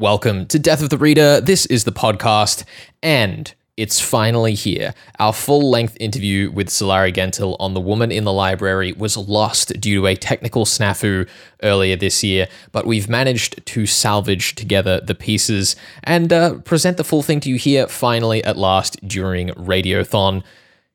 Welcome to Death of the Reader. This is the podcast, and it's finally here. Our full length interview with Sulari Gentill on The Woman in the Library was lost due to a technical snafu earlier this year, but we've managed to salvage together the pieces and uh, present the full thing to you here finally at last during Radiothon.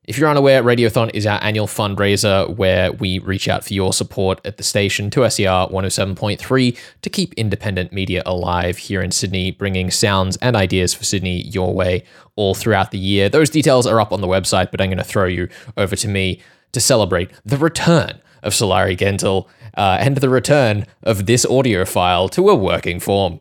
If you're unaware, Radiothon is our annual fundraiser where we reach out for your support at the station 2SER 107.3 to keep independent media alive here in Sydney, bringing sounds and ideas for Sydney your way all throughout the year. Those details are up on the website, but I'm going to throw you over to me to celebrate the return of Sulari Gentill uh, and the return of this audio file to a working form.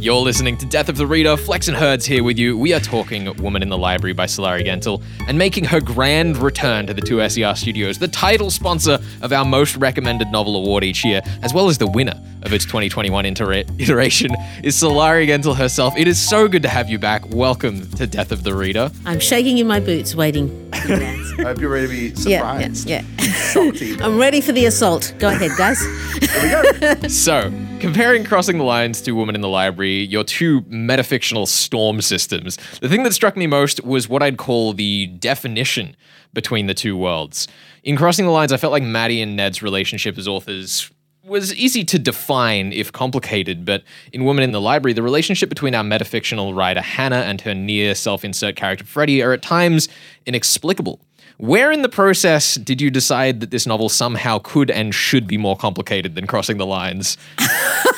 You're listening to Death of the Reader. Flex and Herds here with you. We are talking Woman in the Library by Sulari Gentill and making her grand return to the 2SER studios, the title sponsor of our most recommended novel award each year, as well as the winner of its 2021 itera- iteration, is Sulari Gentill herself. It is so good to have you back. Welcome to Death of the Reader. I'm shaking in my boots, waiting. for the dance. I hope you're ready to be yeah, surprised. yeah, yeah. Shocked even. I'm ready for the assault. Go ahead, guys. Here we go. So, comparing Crossing the Lines to Woman in the Library, your two metafictional storm systems, the thing that struck me most was what I'd call the definition between the two worlds. In Crossing the Lines, I felt like Maddie and Ned's relationship as authors was easy to define if complicated, but in Woman in the Library, the relationship between our metafictional writer Hannah and her near self insert character Freddie are at times inexplicable. Where in the process did you decide that this novel somehow could and should be more complicated than Crossing the Lines?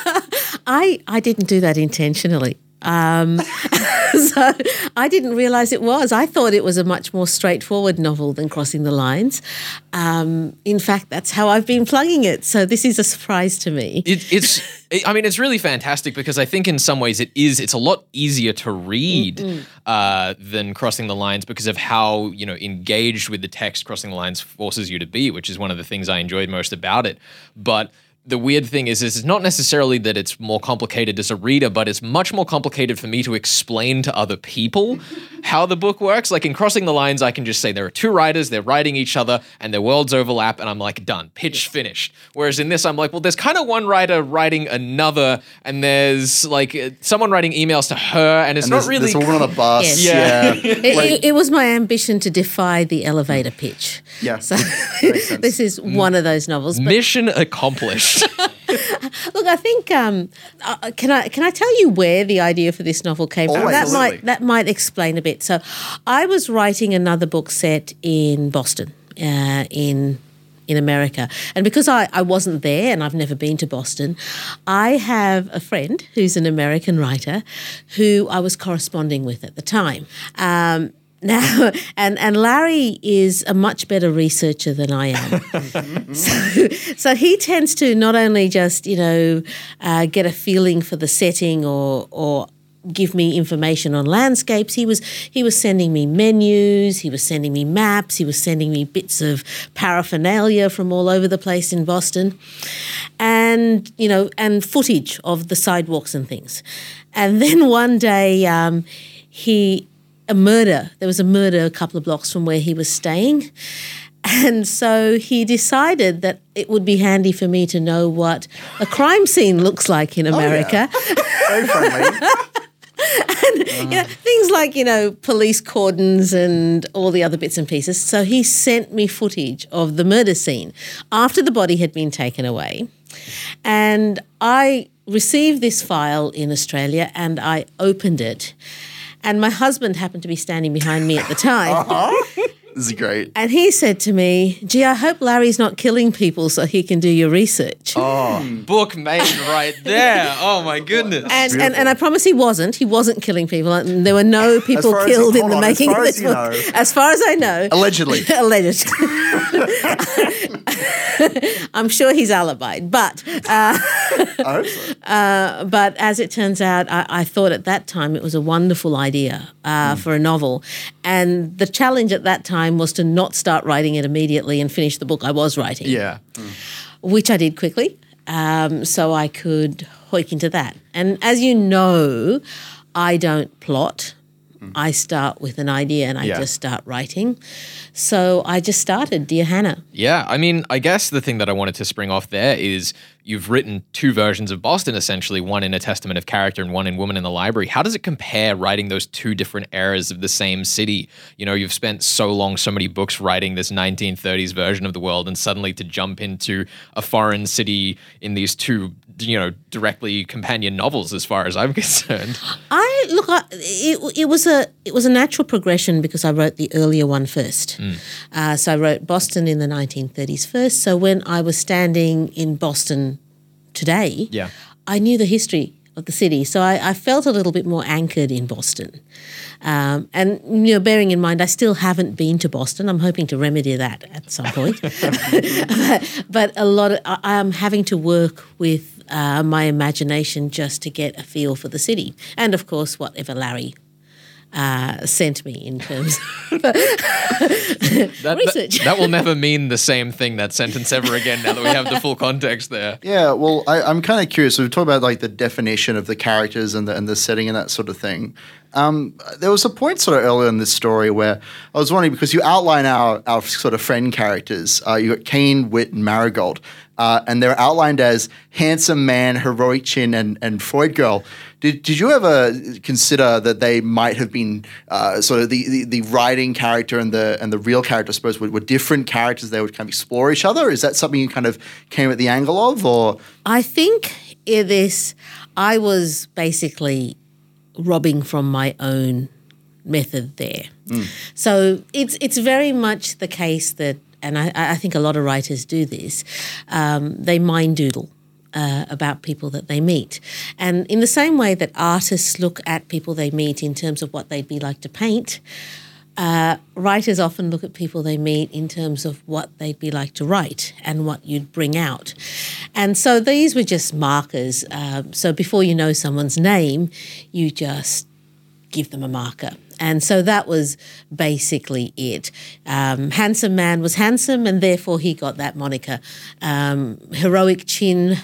I I didn't do that intentionally. Um, so I didn't realize it was. I thought it was a much more straightforward novel than Crossing the Lines. Um, in fact, that's how I've been plugging it. So this is a surprise to me. It, it's, it- I mean, it's really fantastic because I think in some ways it is. It's a lot easier to read uh, than Crossing the Lines because of how you know engaged with the text Crossing the Lines forces you to be, which is one of the things I enjoyed most about it. But the weird thing is, is it's not necessarily that it's more complicated as a reader, but it's much more complicated for me to explain to other people how the book works. Like in Crossing the Lines, I can just say there are two writers, they're writing each other, and their worlds overlap, and I'm like, done, pitch finished. Whereas in this, I'm like, well, there's kind of one writer writing another, and there's like uh, someone writing emails to her, and it's And not there's, really. there's a woman on a bus. Yes. Yeah. Yeah. It, Like, it- it was my ambition to defy the elevator pitch. Yeah, So this is one of those novels. But Mission accomplished. Look, I think um, uh, can I can I tell you where the idea for this novel came from? Oh, that might that might explain a bit. So, I was writing another book set in Boston, uh, in in America, and because I, I wasn't there and I've never been to Boston, I have a friend who's an American writer who I was corresponding with at the time. Um, now, and, and Larry is a much better researcher than I am. so, so he tends to not only just, you know, uh, get a feeling for the setting or, or give me information on landscapes. He was he was sending me menus, he was sending me maps, he was sending me bits of paraphernalia from all over the place in Boston. And, you know, and footage of the sidewalks and things. And then one day um, he a murder. There was a murder a couple of blocks from where he was staying. And so he decided that it would be handy for me to know what a crime scene looks like in oh, America. very friendly. you know, things like, you know, police cordons and all the other bits and pieces. So he sent me footage of the murder scene after the body had been taken away. And I received this file in Australia and I opened it. And my husband happened to be standing behind me at the time. Oh. This is great. And he said to me, Gee, I hope Larry's not killing people so he can do your research. Oh, hmm. book made right there. Oh my goodness. and, and, and I promise he wasn't. He wasn't killing people. And there were no people far as- killed in the on, making of this book. know. As far as I know. Allegedly. Alleged. I'm sure he's alibied. But uh, I hope so. Uh, but as it turns out, I, I thought at that time it was a wonderful idea uh, hmm. for a novel. And the challenge at that time was to not start writing it immediately and finish the book I was writing. yeah. which I did quickly. Um, so I could hoik into that. And as you know, I don't plot. I start with an idea and I Yeah. just start writing. So I just started Dear Hannah. Yeah, I mean, I guess the thing that I wanted to spring off there is you've written two versions of Boston essentially, one in A Testament of Character and one in Woman in the Library. How does it compare writing those two different eras of the same city? You know, you've spent so long, so many books writing this 1930s version of the world, and suddenly to jump into a foreign city in these two, you know, directly companion novels, as far as I'm concerned. I look. I, it, it was a it was a natural progression because I wrote the earlier one first. Uh, so I wrote Boston in the 1930s first. So when I was standing in Boston today, Yeah. I knew the history of the city. So I, I felt a little bit more anchored in Boston. Um, and you know, bearing in mind, I still haven't been to Boston. I'm hoping to remedy that at some point. but, but a lot of I, I'm having to work with uh, my imagination just to get a feel for the city, and of course, whatever Larry uh, sent me in terms. That, that- Research. that will never mean the same thing, that sentence ever again, now that we have the full context there. Yeah, well, I, I'm kind of curious. We've talked about like the definition of the characters and the and the setting and that sort of thing. Um, there was a point sort of earlier in this story where I was wondering because you outline our our sort of friend characters. Uh, you got Cain, Whit, and Marigold, uh, and they're outlined as handsome man, heroic chin, and and Freud girl. Did, did you ever consider that they might have been uh, sort of the, the, the writing character and the and the real character, I suppose, were, were different characters? They would kind of explore each other. Is that something you kind of came at the angle of, or I think in this, I was basically robbing from my own method there. So it's it's very much the case that, and I, I think a lot of writers do this. Um, they mind doodle. Uh, about people that they meet. And in the same way that artists look at people they meet in terms of what they'd be like to paint, uh, writers often look at people they meet in terms of what they'd be like to write and what you'd bring out. And so these were just markers. Um, so before you know someone's name, you just give them a marker. And so that was basically it. Um, handsome man was handsome, and therefore he got that moniker. Um, heroic chin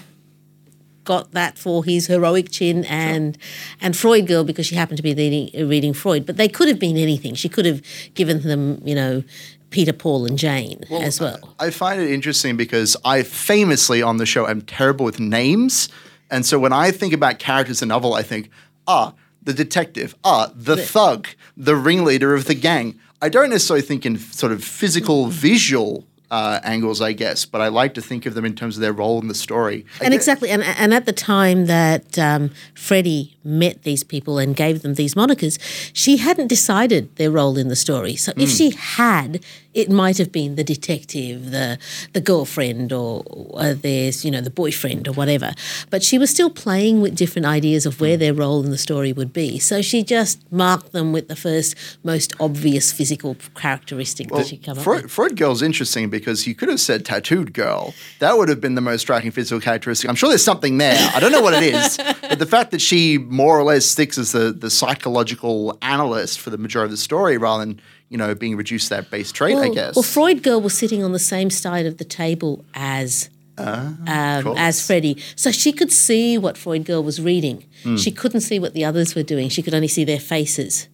got that for his heroic chin and and Freud girl because she happened to be reading, reading Freud. But they could have been anything. She could have given them, you know, Peter, Paul, and Jane as well. I find it interesting because I famously on the show am terrible with names. And so when I think about characters in a novel, I think, ah, the detective, ah, the thug, the ringleader of the gang. I don't necessarily think in sort of physical, visual uh, angles, I guess, but I like to think of them in terms of their role in the story. I And guess- exactly, and and at the time that um, Freddie met these people and gave them these monikers, she hadn't decided their role in the story. So if she had, it might have been the detective, the the girlfriend, or, or there's you know the boyfriend or whatever. But she was still playing with different ideas of where hmm. their role in the story would be. So she just marked them with the first most obvious physical characteristic that she come up with. Freud, Freud girl's interesting because you could have said tattooed girl. That would have been the most striking physical characteristic. I'm sure there's something there. I don't know what it is, but the fact that she more or less sticks as the, the psychological analyst for the majority of the story rather than you know being reduced to that base trait, I guess. Well, Freud girl was sitting on the same side of the table as um, as Freddie, so she could see what Freud girl was reading. Hmm. She couldn't see what the others were doing. She could only see their faces.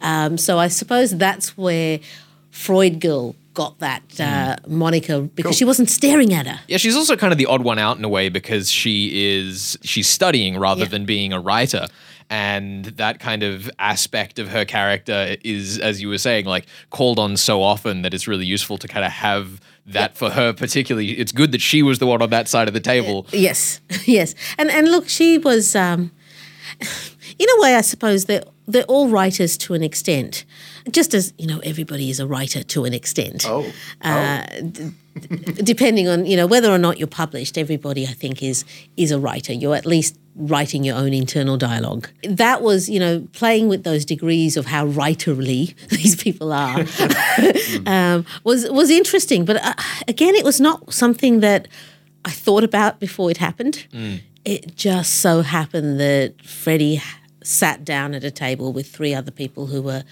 Um, so I suppose that's where Freud girl got that uh, Hmm. moniker because she wasn't staring at her. Yeah, she's also kind of the odd one out in a way because she is she's studying rather Yeah. than being a writer. And that kind of aspect of her character is, as you were saying, like called on so often that it's really useful to kind of have that for her particularly. It's good that she was the one on that side of the table. Yes, yes, and and look, she was. Um, in a way, I suppose they're they're all writers to an extent, just as you know everybody is a writer to an extent. oh, Uh, depending on you know whether or not you're published everybody i think is is a writer you're at least writing your own internal dialogue. That was you know playing with those degrees of how writerly these people are um, was was interesting. But uh, again it was not something that i thought about before it happened. It just so happened that freddie sat down at a table with three other people who were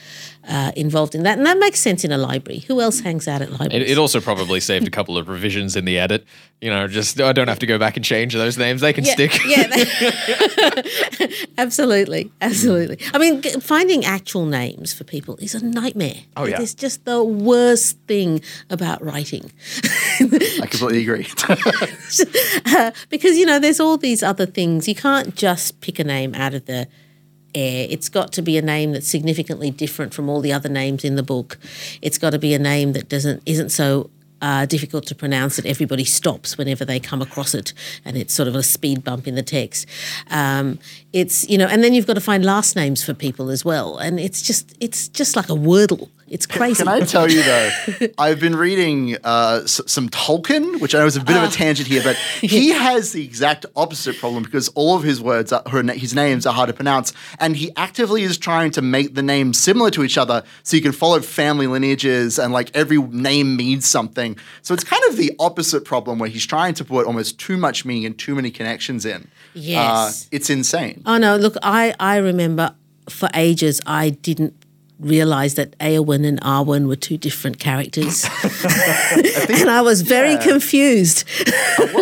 uh, involved in that, and that makes sense in a library. Who else hangs out at libraries? It, it also probably saved a couple of revisions in the edit. You know, just I don't have to go back and change those names; they can yeah, stick. yeah, they- absolutely, absolutely. I mean, g- finding actual names for people is a nightmare. Oh, yeah. it is just the worst thing about writing. I completely agree. because you know there's all these other things you can't just pick a name out of the air. It's got to be a name that's significantly different from all the other names in the book. It's got to be a name that doesn't isn't so uh, difficult to pronounce that everybody stops whenever they come across it and it's sort of a speed bump in the text. Um, it's you know and then you've got to find last names for people as well. And it's just it's just like a wordle. It's crazy. Can I tell you though, I've been reading uh, s- some Tolkien, which I know is a bit of a tangent here, but he has the exact opposite problem because all of his words, are, his names are hard to pronounce, and he actively is trying to make the names similar to each other so you can follow family lineages and like every name means something. So it's kind of the opposite problem where he's trying to put almost too much meaning and too many connections in. Yes. uh, it's insane. Oh no! Look, I I remember for ages I didn't realize that Eowyn and Arwen were two different characters, and I was very confused.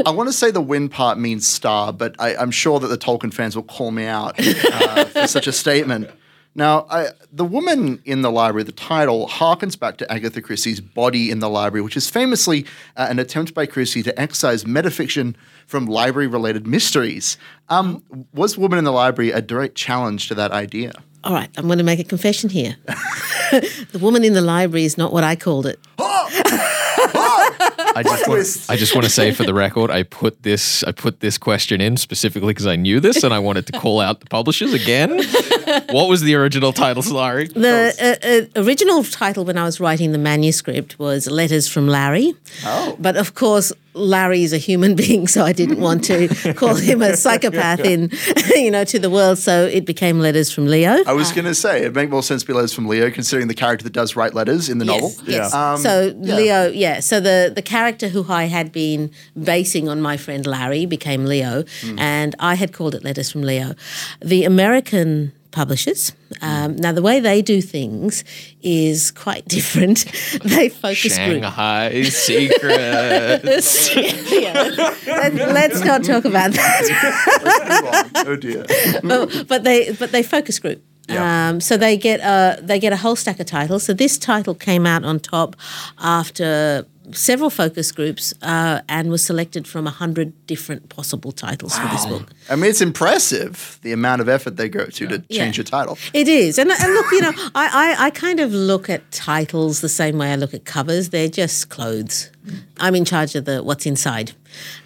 I want to say the win part means star, but I, I'm sure that the Tolkien fans will call me out uh, for such a statement. Now, I, the woman in the library, the title harkens back to Agatha Christie's Body in the Library, which is famously uh, an attempt by Christie to excise metafiction from library related mysteries. Um, was Woman in the Library a direct challenge to that idea? All right, I'm going to make a confession here. the woman in the library is not what I called it. I just, twist. want, I just want to say for the record, I put this I put this question in specifically because I knew this and I wanted to call out the publishers again. what was the original title, Sulari? The uh, uh, original title when I was writing the manuscript was Letters from Larry. Oh. But of course, Larry is a human being, so I didn't want to call him a psychopath in, you know, to the world. So it became Letters from Leo. I was going to say, it make more sense to be letters from Leo, considering the character that does write letters in the novel. Yes, yes. Um, so Leo, yeah. So the the character who I had been basing on my friend Larry became Leo, Hmm. and I had called it Letters from Leo. The American publishers, um, now the way they do things is quite different. they focus group. Shanghai Secrets. Yeah. Let, let's not talk about that. oh dear. but, but they but they focus group. Yeah. Um, so they get a they get a whole stack of titles. So this title came out on top after several focus groups uh, and was selected from a hundred different possible titles for this book. I mean, it's impressive the amount of effort they go to to Yeah. change your title. It is, and, and look, you know, I, I I kind of look at titles the same way I look at covers. They're just clothes. I'm in charge of the what's inside,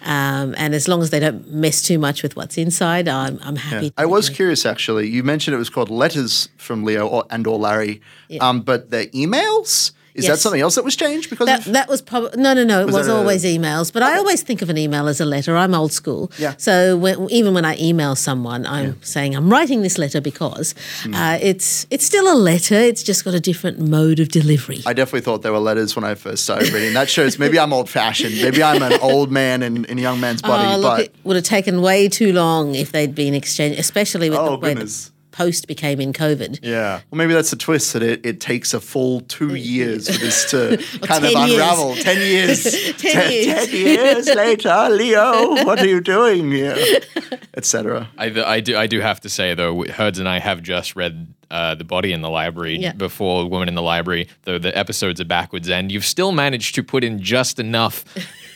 um, and as long as they don't mess too much with what's inside, I'm I'm happy. I was curious, actually. You mentioned it was called Letters from Leo or, and or Larry, um, but the emails is that something else that was changed because That, of? that was probably no, no, no. It was, a- always emails, but I always think of an email as a letter. I'm old school, Yeah. So when, even when I email someone, I'm saying I'm writing this letter because Hmm. uh, it's it's still a letter. It's just got a different mode of delivery. I definitely thought there were letters when I first started reading. That shows maybe I'm old fashioned. Maybe I'm an old man in, in a young man's body. oh, look, but it would have taken way too long if they'd been exchanged, especially with Oh, the way goodness. the post became in COVID. yeah, well, maybe that's the twist that it, it takes a full two years for this to kind of 10 years. unravel. Ten years. Ten years. Ten years later, Leo, what are you doing here? Etc. I, I do I do have to say though, Herds and I have just read uh, the body in the library Yeah. before Woman in the Library. Though the episodes are backwards, and you've still managed to put in just enough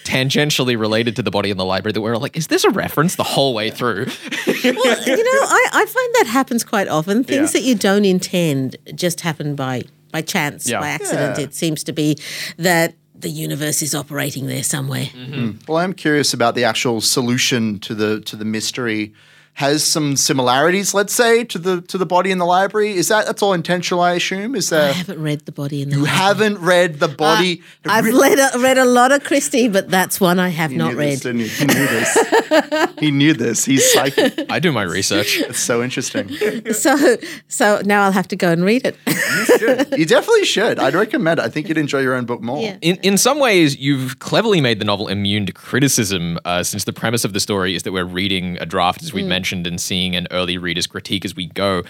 tangentially related to the body in the library that we're like, is this a reference the whole way through? well, you know, I, I find that happens quite often. Things Yeah. that you don't intend just happen by by chance, Yeah. by accident. Yeah. It seems to be that the universe is operating there somewhere. Mm-hmm. Well, I'm curious about the actual solution to the to the mystery. Has some similarities, let's say, to the to the body in the library. Is that that's all intentional? I assume. Is I haven't read the body in the. Library. You Library. haven't read the body. Uh, I've Re- read a, read a lot of Christie, but that's one I have He not knew read. This, didn't he? he knew this. he knew this. He's psychic. I do my research. It's so interesting. So, so now I'll have to go and read it. You definitely should. I'd recommend it. I think you'd enjoy your own book more. Yeah. In, in some ways, you've cleverly made the novel immune to criticism, uh, since the premise of the story is that we're reading a draft, as we Mm. mentioned, mentioned and seeing an early reader's critique as we go.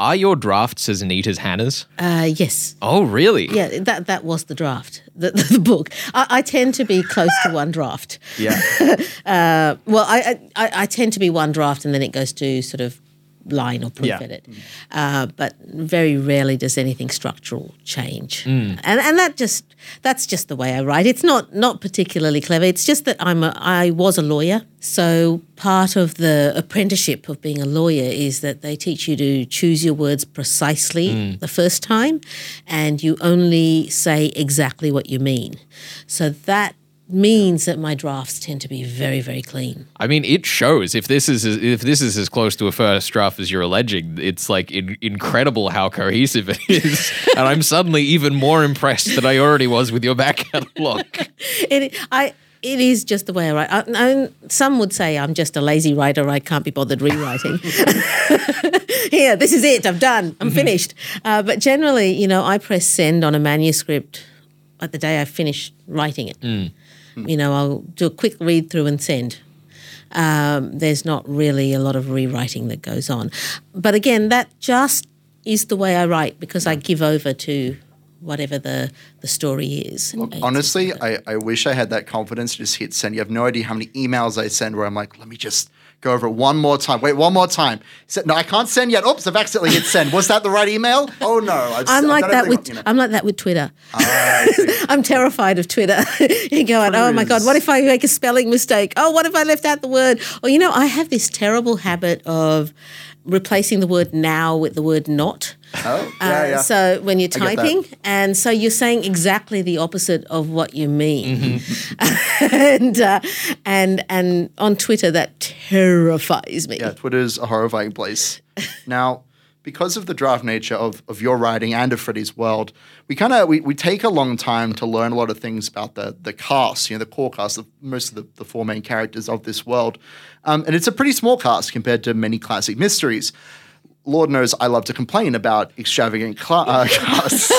Are your drafts as neat as Hannah's? Uh, yes. Oh, really? Yeah, that that was the draft, the, the, the book. I, I tend to be close to one draft. Yeah. Uh, well, I, I I tend to be one draft, and then it goes to sort of line or proof Yeah. edit. Uh, but very rarely does anything structural change, Mm. and and that just that's just the way I write. It's not not particularly clever. It's just that I'm a, I was a lawyer, so part of the apprenticeship of being a lawyer is that they teach you to choose your words precisely Mm. the first time, and you only say exactly what you mean. So that means that my drafts tend to be very very clean. I mean, it shows. If this is if this is as close to a first draft as you're alleging, it's like in, incredible how cohesive it is. and I'm suddenly even more impressed than I already was with your back catalog. It, I, it is just the way I write. I, I, some would say I'm just a lazy writer. I can't be bothered rewriting. Here, this is it. I'm done. I'm finished. Uh, but generally, you know, I press send on a manuscript at the day I finish writing it. You know, I'll do a quick read through and send. Um, there's not really a lot of rewriting that goes on. But again, that just is the way I write because I give over to whatever the, the story is. It's- Honestly, I, I wish I had that confidence to just hit send. You have no idea how many emails I send where I'm like, let me just go over it one more time. Wait, one more time. Sa- No, I can't send yet. Oops, I've accidentally hit send. Was that the right email? Oh no. I've, I'm like that with you know. I'm like that with Twitter. Ah, I see. I'm terrified of Twitter. you go, oh my god, what if I make a spelling mistake? Oh, what if I left out the word? Or you know, I have this terrible habit of replacing the word now with the word not. Oh, yeah, Uh, yeah. So when you're typing, and so you're saying exactly the opposite of what you mean, Mm-hmm. and uh, and and on Twitter that terrifies me. Yeah, Twitter's a horrifying place. now, because of the draft nature of, of your writing and of Freddie's world, we kind of we, we take a long time to learn a lot of things about the the cast, you know, the core cast of most of the, the four main characters of this world. Um, and it's a pretty small cast compared to many classic mysteries. Lord knows I love to complain about extravagant cla- uh, casts.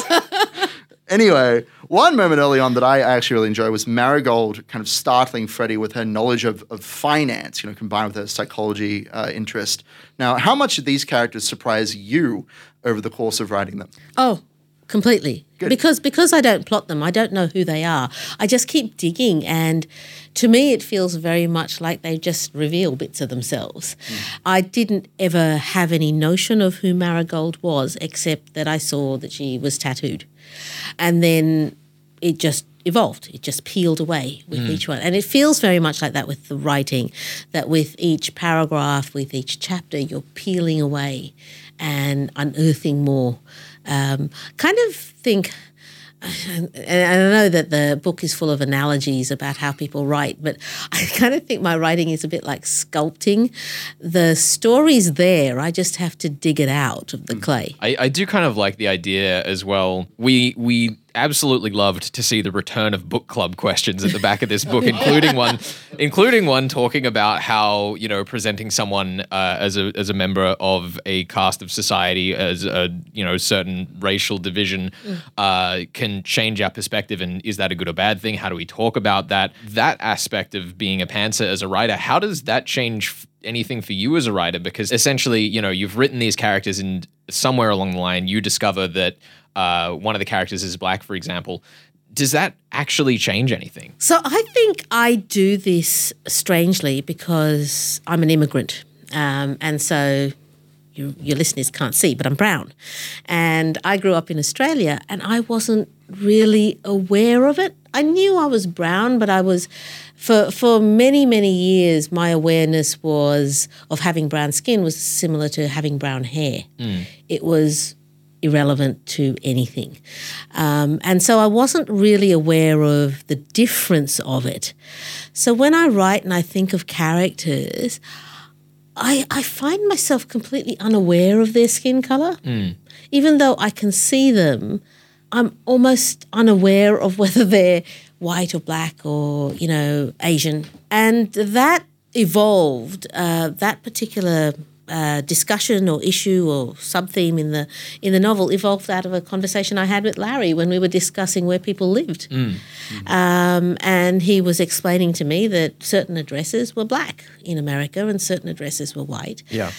Anyway, one moment early on that I actually really enjoyed was Marigold kind of startling Freddie with her knowledge of, of finance, you know, combined with her psychology uh, interest. Now, how much did these characters surprise you over the course of writing them? Oh, completely. Good. Because because I don't plot them, I don't know who they are. I just keep digging and to me it feels very much like they just reveal bits of themselves. I didn't ever have any notion of who Marigold was except that I saw that she was tattooed. And then it just evolved. It just peeled away with each one. And it feels very much like that with the writing, that with each paragraph, with each chapter, you're peeling away and unearthing more. Um, kind of think, and I know that the book is full of analogies about how people write, but I kind of think my writing is a bit like sculpting. The story's there, I just have to dig it out of the mm. clay. I, I do kind of like the idea as well. We we absolutely loved to see the return of book club questions at the back of this book, including one, including one talking about how you know presenting someone uh, as a as a member of a caste of society as a you know certain racial division uh, can change our perspective, and is that a good or bad thing? How do we talk about that? That aspect of being a pantser as a writer, how does that change? anything for you as a writer because essentially you know you've written these characters and somewhere along the line you discover that uh, one of the characters is black for example does that actually change anything So I think I do this strangely because I'm an immigrant. Um, and so your, your listeners can't see, but I'm brown. And I grew up in Australia and I wasn't really aware of it. I knew I was brown, but I was, for, for many, many years, my awareness was of having brown skin was similar to having brown hair. It was irrelevant to anything. Um, and so I wasn't really aware of the difference of it. So when I write and I think of characters, I, I find myself completely unaware of their skin color. Even though I can see them, I'm almost unaware of whether they're white or black or, you know, Asian. And that evolved, uh, that particular uh, discussion or issue or sub theme in the in the novel evolved out of a conversation I had with Larry when we were discussing where people lived, um, and he was explaining to me that certain addresses were black in America and certain addresses were white, Yeah.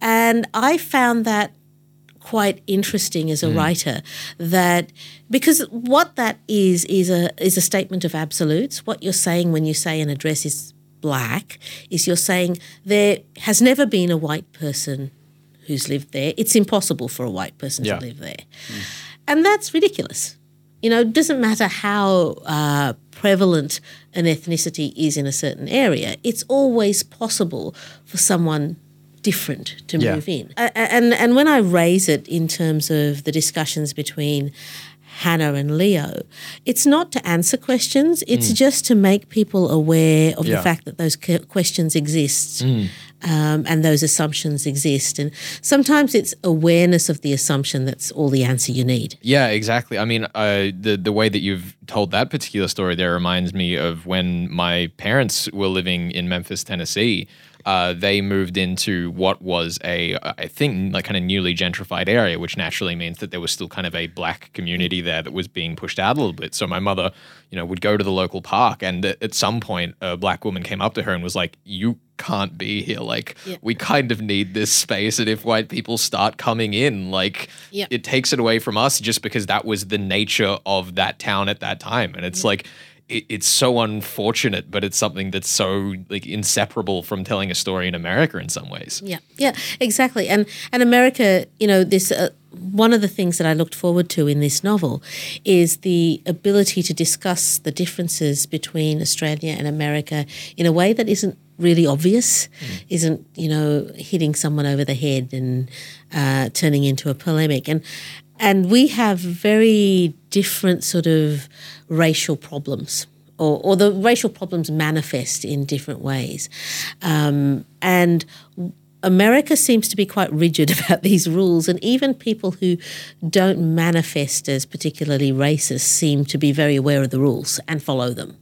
and I found that quite interesting as a writer that because what that is is a is a statement of absolutes. What you're saying when you say an address is black is you're saying there has never been a white person who's lived there it's impossible for a white person Yeah. to live there and that's ridiculous you know it doesn't matter how uh, prevalent an ethnicity is in a certain area it's always possible for someone different to Yeah. move in. A- And and when I raise it in terms of the discussions between Hannah and Leo, it's not to answer questions. It's just to make people aware of Mm. Yeah. Mm. the fact that those questions exist. Um, and those assumptions exist, and sometimes it's awareness of the assumption that's all the answer you need. Yeah, exactly. I mean, uh, the the way that you've told that particular story there reminds me of when my parents were living in Memphis, Tennessee. Uh, they moved into what was a, I think, like kind of newly gentrified area, which naturally means that there was still kind of a black community there that was being pushed out a little bit. So my mother, you know, would go to the local park, and at some point, a black woman came up to her and was like, "You can't be here. Like, Yeah. we kind of need this space, and if white people start coming in, like, Yeah. it takes it away from us just because that was the nature of that town at that time and it's like it, it's so unfortunate but it's something that's so like inseparable from telling a story in america in some ways Yeah, yeah, exactly. And and America, you know, this uh, one of the things that I looked forward to in this novel is the ability to discuss the differences between Australia and America in a way that isn't really obvious, isn't you know hitting someone over the head and uh, turning into a polemic and. And we have very different sort of racial problems, or, or the racial problems manifest in different ways. Um, and America seems to be quite rigid about these rules, and even people who don't manifest as particularly racist seem to be very aware of the rules and follow them.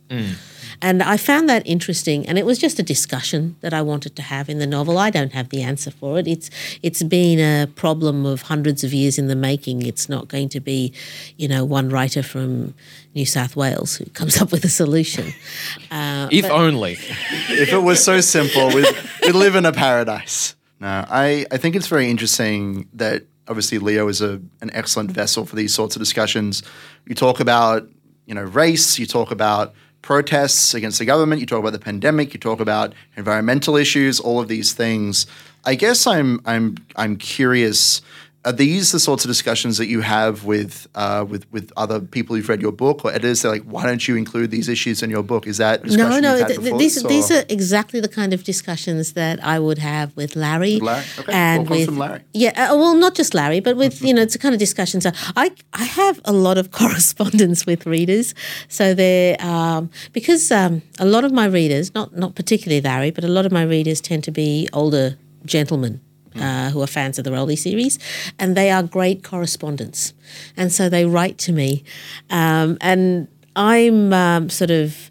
And I found that interesting, and it was just a discussion that I wanted to have in the novel. I don't have the answer for it. It's it's been a problem of hundreds of years in the making. It's not going to be, you know, one writer from New South Wales who comes up with a solution. Uh, if only if it was so simple, we'd, we'd live in a paradise. No, I, I think it's very interesting that obviously Leo is a, an excellent vessel for these sorts of discussions. You talk about, you know, race, you talk about protests against the government, you talk about the pandemic, you talk about environmental issues, all of these things. I guess I'm I'm I'm curious. Are these the sorts of discussions that you have with uh, with with other people who've read your book or editors? They're like, why don't you include these issues in your book? Is that no, no, th- th- these these are exactly the kind of discussions that I would have with Larry, Larry? Okay. and with Larry? yeah, uh, well, not just Larry, but with you know, it's a kind of discussions. I I have a lot of correspondence with readers, so they're um, because um, a lot of my readers, not not particularly Larry, but a lot of my readers tend to be older gentlemen. Uh, who are fans of the Rowley series, and they are great correspondents, and so they write to me, um, and I'm um, sort of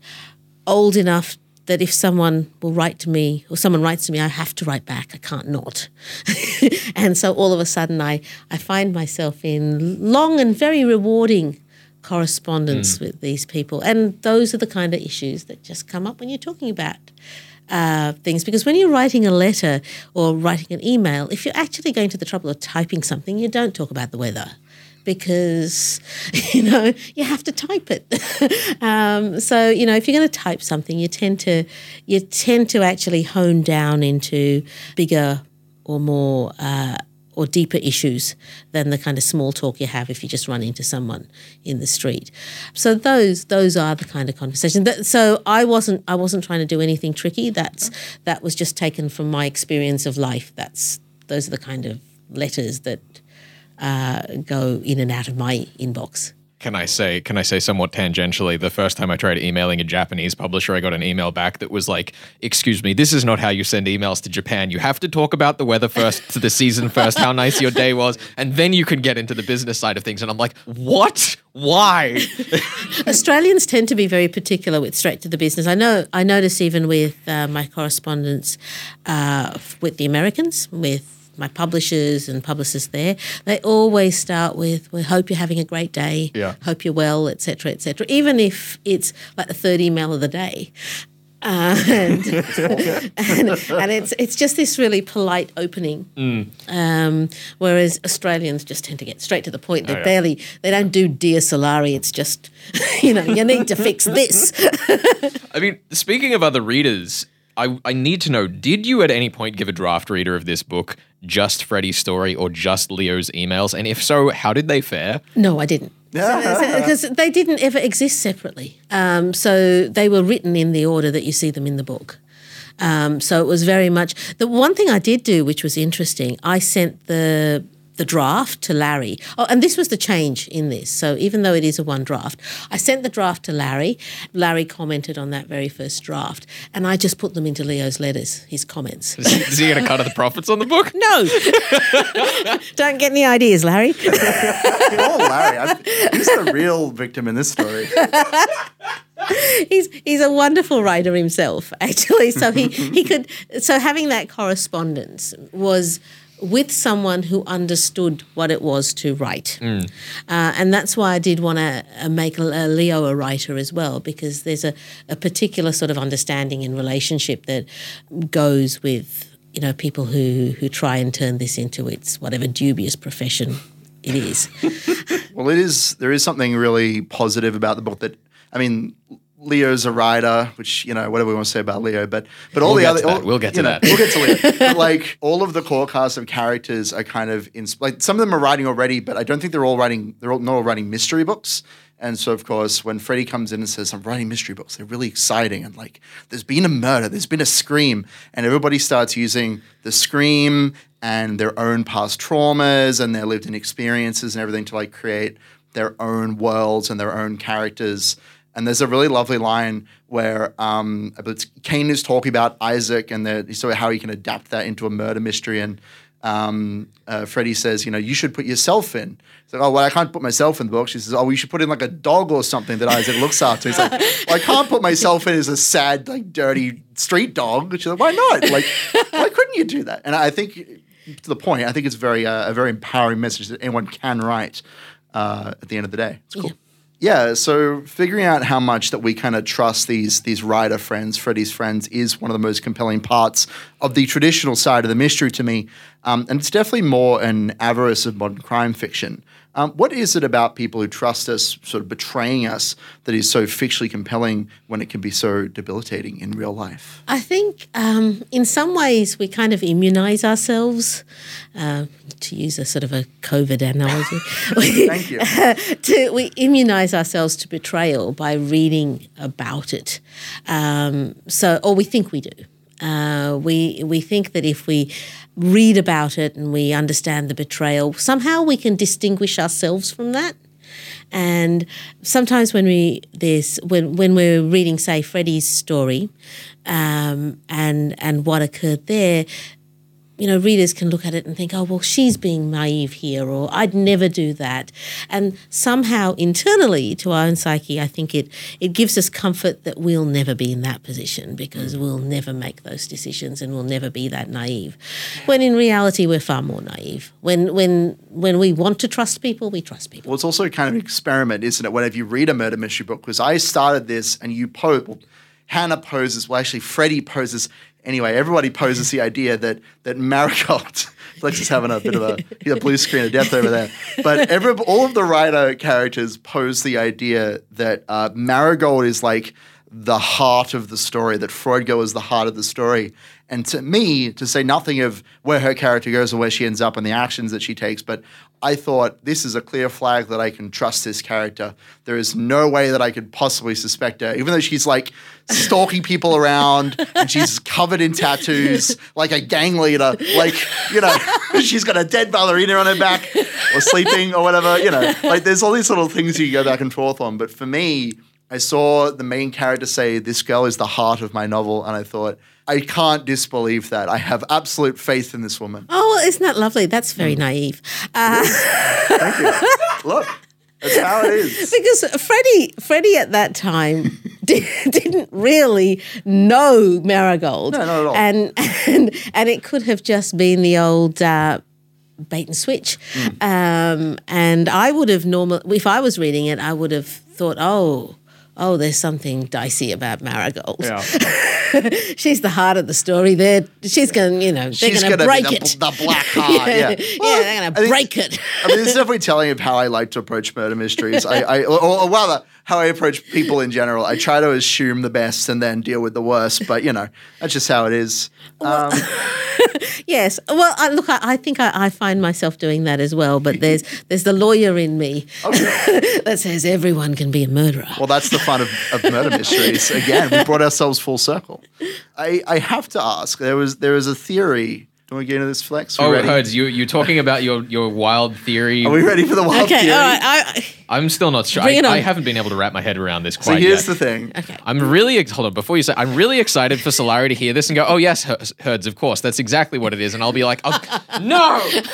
old enough that if someone will write to me or someone writes to me, I have to write back. I can't not. and so all of a sudden, I, I find myself in long and very rewarding correspondence with these people. And those are the kind of issues that just come up when you're talking about uh, things. Because when you're writing a letter or writing an email, if you're actually going to the trouble of typing something, you don't talk about the weather because you know you have to type it. um, so you know if you're going to type something, you tend to you tend to actually hone down into bigger or more. Uh, or deeper issues than the kind of small talk you have if you just run into someone in the street. So those those are the kind of conversations. That, so I wasn't I wasn't trying to do anything tricky. That's that was just taken from my experience of life. That's those are the kind of letters that uh, go in and out of my inbox. Can I say can I say somewhat tangentially the first time I tried emailing a Japanese publisher I got an email back that was like excuse me this is not how you send emails to Japan. You have to talk about the weather first to the season first how nice your day was and then you can get into the business side of things. And I'm like what? Why? Australians tend to be very particular with straight to the business. I know I notice even with uh, my correspondence uh, with the Americans with my publishers and publicists there, they always start with, "We hope you're having a great day. Yeah. Hope you're well, etc., etc." Even if it's like the third email of the day. Uh, and, and, and it's it's just this really polite opening, um, whereas Australians just tend to get straight to the point. They yeah. barely they don't do dear Sulari. It's just you know you need to fix this. I mean, speaking of other readers, I, I need to know did you at any point give a draft reader of this book just Freddie's story or just Leo's emails? And if so, how did they fare? No, I didn't. Because they didn't ever exist separately. Um, so they were written in the order that you see them in the book. Um, so it was very much the one thing I did do, which was interesting. I sent the the draft to Larry. Oh, and this was the change in this. So even though it is a one draft, I sent the draft to Larry. Larry commented on that very first draft, and I just put them into Leo's letters, his comments. Is he, is he going to cut of the profits on the book? No, don't get any ideas, Larry. oh, Larry, I, he's the real victim in this story. he's he's a wonderful writer himself, actually. So he he could so having that correspondence was with someone who understood what it was to write, uh, and that's why I did want to uh, make a, a Leo a writer as well because there's a, a particular sort of understanding and relationship that goes with you know people who who try and turn this into its whatever dubious profession it is. Well, it is. There is something really positive about the book. That I mean, Leo's a writer, which you know whatever we want to say about Leo, but but all We'll the other all- We'll get to know, that. We'll get to Leo. but like all of the core cast of characters are kind of in, like some of them are writing already, but I don't think they're all writing. They're all not all writing mystery books. And so, of course, when Freddie comes in and says, I'm writing mystery books, they're really exciting. And like, there's been a murder, there's been a scream. And everybody starts using the scream and their own past traumas and their lived in experiences and everything to like create their own worlds and their own characters. And there's a really lovely line where um, I believe it's Cain is talking about Isaac and the, talking about how he can adapt that into a murder mystery. And um, uh, Freddie says, you know, you should put yourself in. He's like, oh, well, I can't put myself in the book. She says, oh, you should put in like a dog or something that Isaac looks after. He's like, well, I can't put myself in as a sad, like, dirty street dog. She's like, why not? Like, why couldn't you do that? And I think, to the point, I think it's very uh, a very empowering message that anyone can write uh, at the end of the day. It's cool. Yeah, so figuring out how much that we kind of trust these these writer friends, Freddie's friends, is one of the most compelling parts of the traditional side of the mystery to me, um, and it's definitely more an avarice of modern crime fiction. Um, what is it about people who trust us, sort of betraying us, that is so fictionally compelling when it can be so debilitating in real life? I think um, in some ways we kind of immunize ourselves, uh, to use a sort of a COVID analogy. Thank you. to, we immunize ourselves to betrayal by reading about it. Um, so, or we think we do. Uh, we we think that if we read about it and we understand the betrayal, somehow we can distinguish ourselves from that. And sometimes when we this when when we're reading, say, Freddie's story, um, and and what occurred there, you know, readers can look at it and think, oh, well, she's being naive here, or I'd never do that. And somehow internally to our own psyche, I think it, it gives us comfort that we'll never be in that position because mm. we'll never make those decisions and we'll never be that naive. When in reality, we're far more naive. When, when, when we want to trust people, we trust people. Well, it's also kind of an experiment, isn't it? Whenever you read a murder mystery book, because I started this and you pose, well, Hannah poses, well, actually, Freddie poses. Anyway, everybody poses the idea that that Marigold, Lex is having a bit of a, a blue screen of death over there. But every, all of the writer characters pose the idea that uh, Marigold is like the heart of the story, that Freud is the heart of the story. And to me, to say nothing of where her character goes or where she ends up and the actions that she takes, but I thought this is a clear flag that I can trust this character. There is no way that I could possibly suspect her, even though she's like stalking people around and she's covered in tattoos, like a gang leader. Like, you know, she's got a dead ballerina on her back or sleeping or whatever, you know. Like there's all these little things you go back and forth on. But for me, I saw the main character say, This girl is the heart of my novel. And I thought, I can't disbelieve that. I have absolute faith in this woman. Oh, well, isn't that lovely? That's very naive. Uh, Thank you. Look, that's how it is. because Freddie, Freddie at that time did, didn't really know Marigold. No, not at all. And and and it could have just been the old. Uh, Bait and switch, Hmm. um, and I would have normal. If I was reading it, I would have thought, "Oh, oh, there's something dicey about Marigold. Yeah. She's the heart of the story. They're she's going, you know, they're going to break be it. the, the black heart. yeah. yeah, they're going to break it. I mean, it's definitely telling of how I like to approach murder mysteries. I, I or, or rather, how I approach people in general. I try to assume the best and then deal with the worst. But you know, that's just how it is. Um, Yes. Well, I, look, I, I think I, I find myself doing that as well. But there's there's the lawyer in me that says everyone can be a murderer. well, that's the fun of, of murder mysteries. Again, we brought ourselves full circle. I, I have to ask. There was there was a theory. Do we get into this flex? We Oh, ready? Herds, you you're talking about your your wild theory. Are we ready for the wild okay. theory? All right. I, I'm still not sure. I. I haven't been able to wrap my head around this quite. Yet. So here's yet. the thing. okay. I'm really ex- hold on before you say I'm really excited for Sulari to hear this and go, oh yes, Her- herds, of course, that's exactly what it is, and I'll be like, oh, no,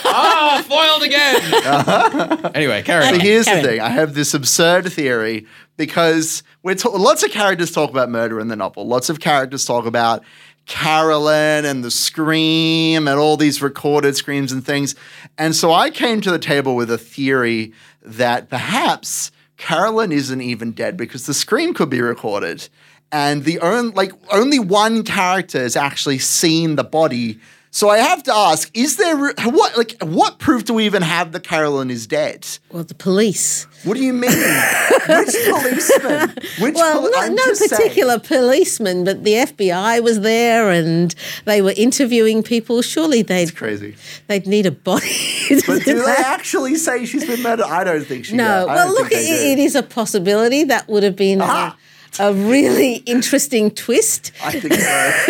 ah, foiled again. anyway, carry So on. here's the thing. I have this absurd theory because we're ta- lots of characters talk about murder in the novel. Lots of characters talk about Carolyn and the scream and all these recorded screams and things. And so I came to the table with a theory that perhaps Carolyn isn't even dead because the scream could be recorded. And the only like only one character has actually seen the body. So I have to ask: Is there what like what proof do we even have that Carolyn is dead? Well, the police. What do you mean? Which policeman? Which Well, poli- no, no just saying. particular policeman, but the FBI was there and they were interviewing people. Surely they'd Crazy. they'd need a body. But do they actually say she's been murdered? I don't think she. No, well, look, it, it is a possibility. That would have been Ah. a, a really interesting twist. I think so.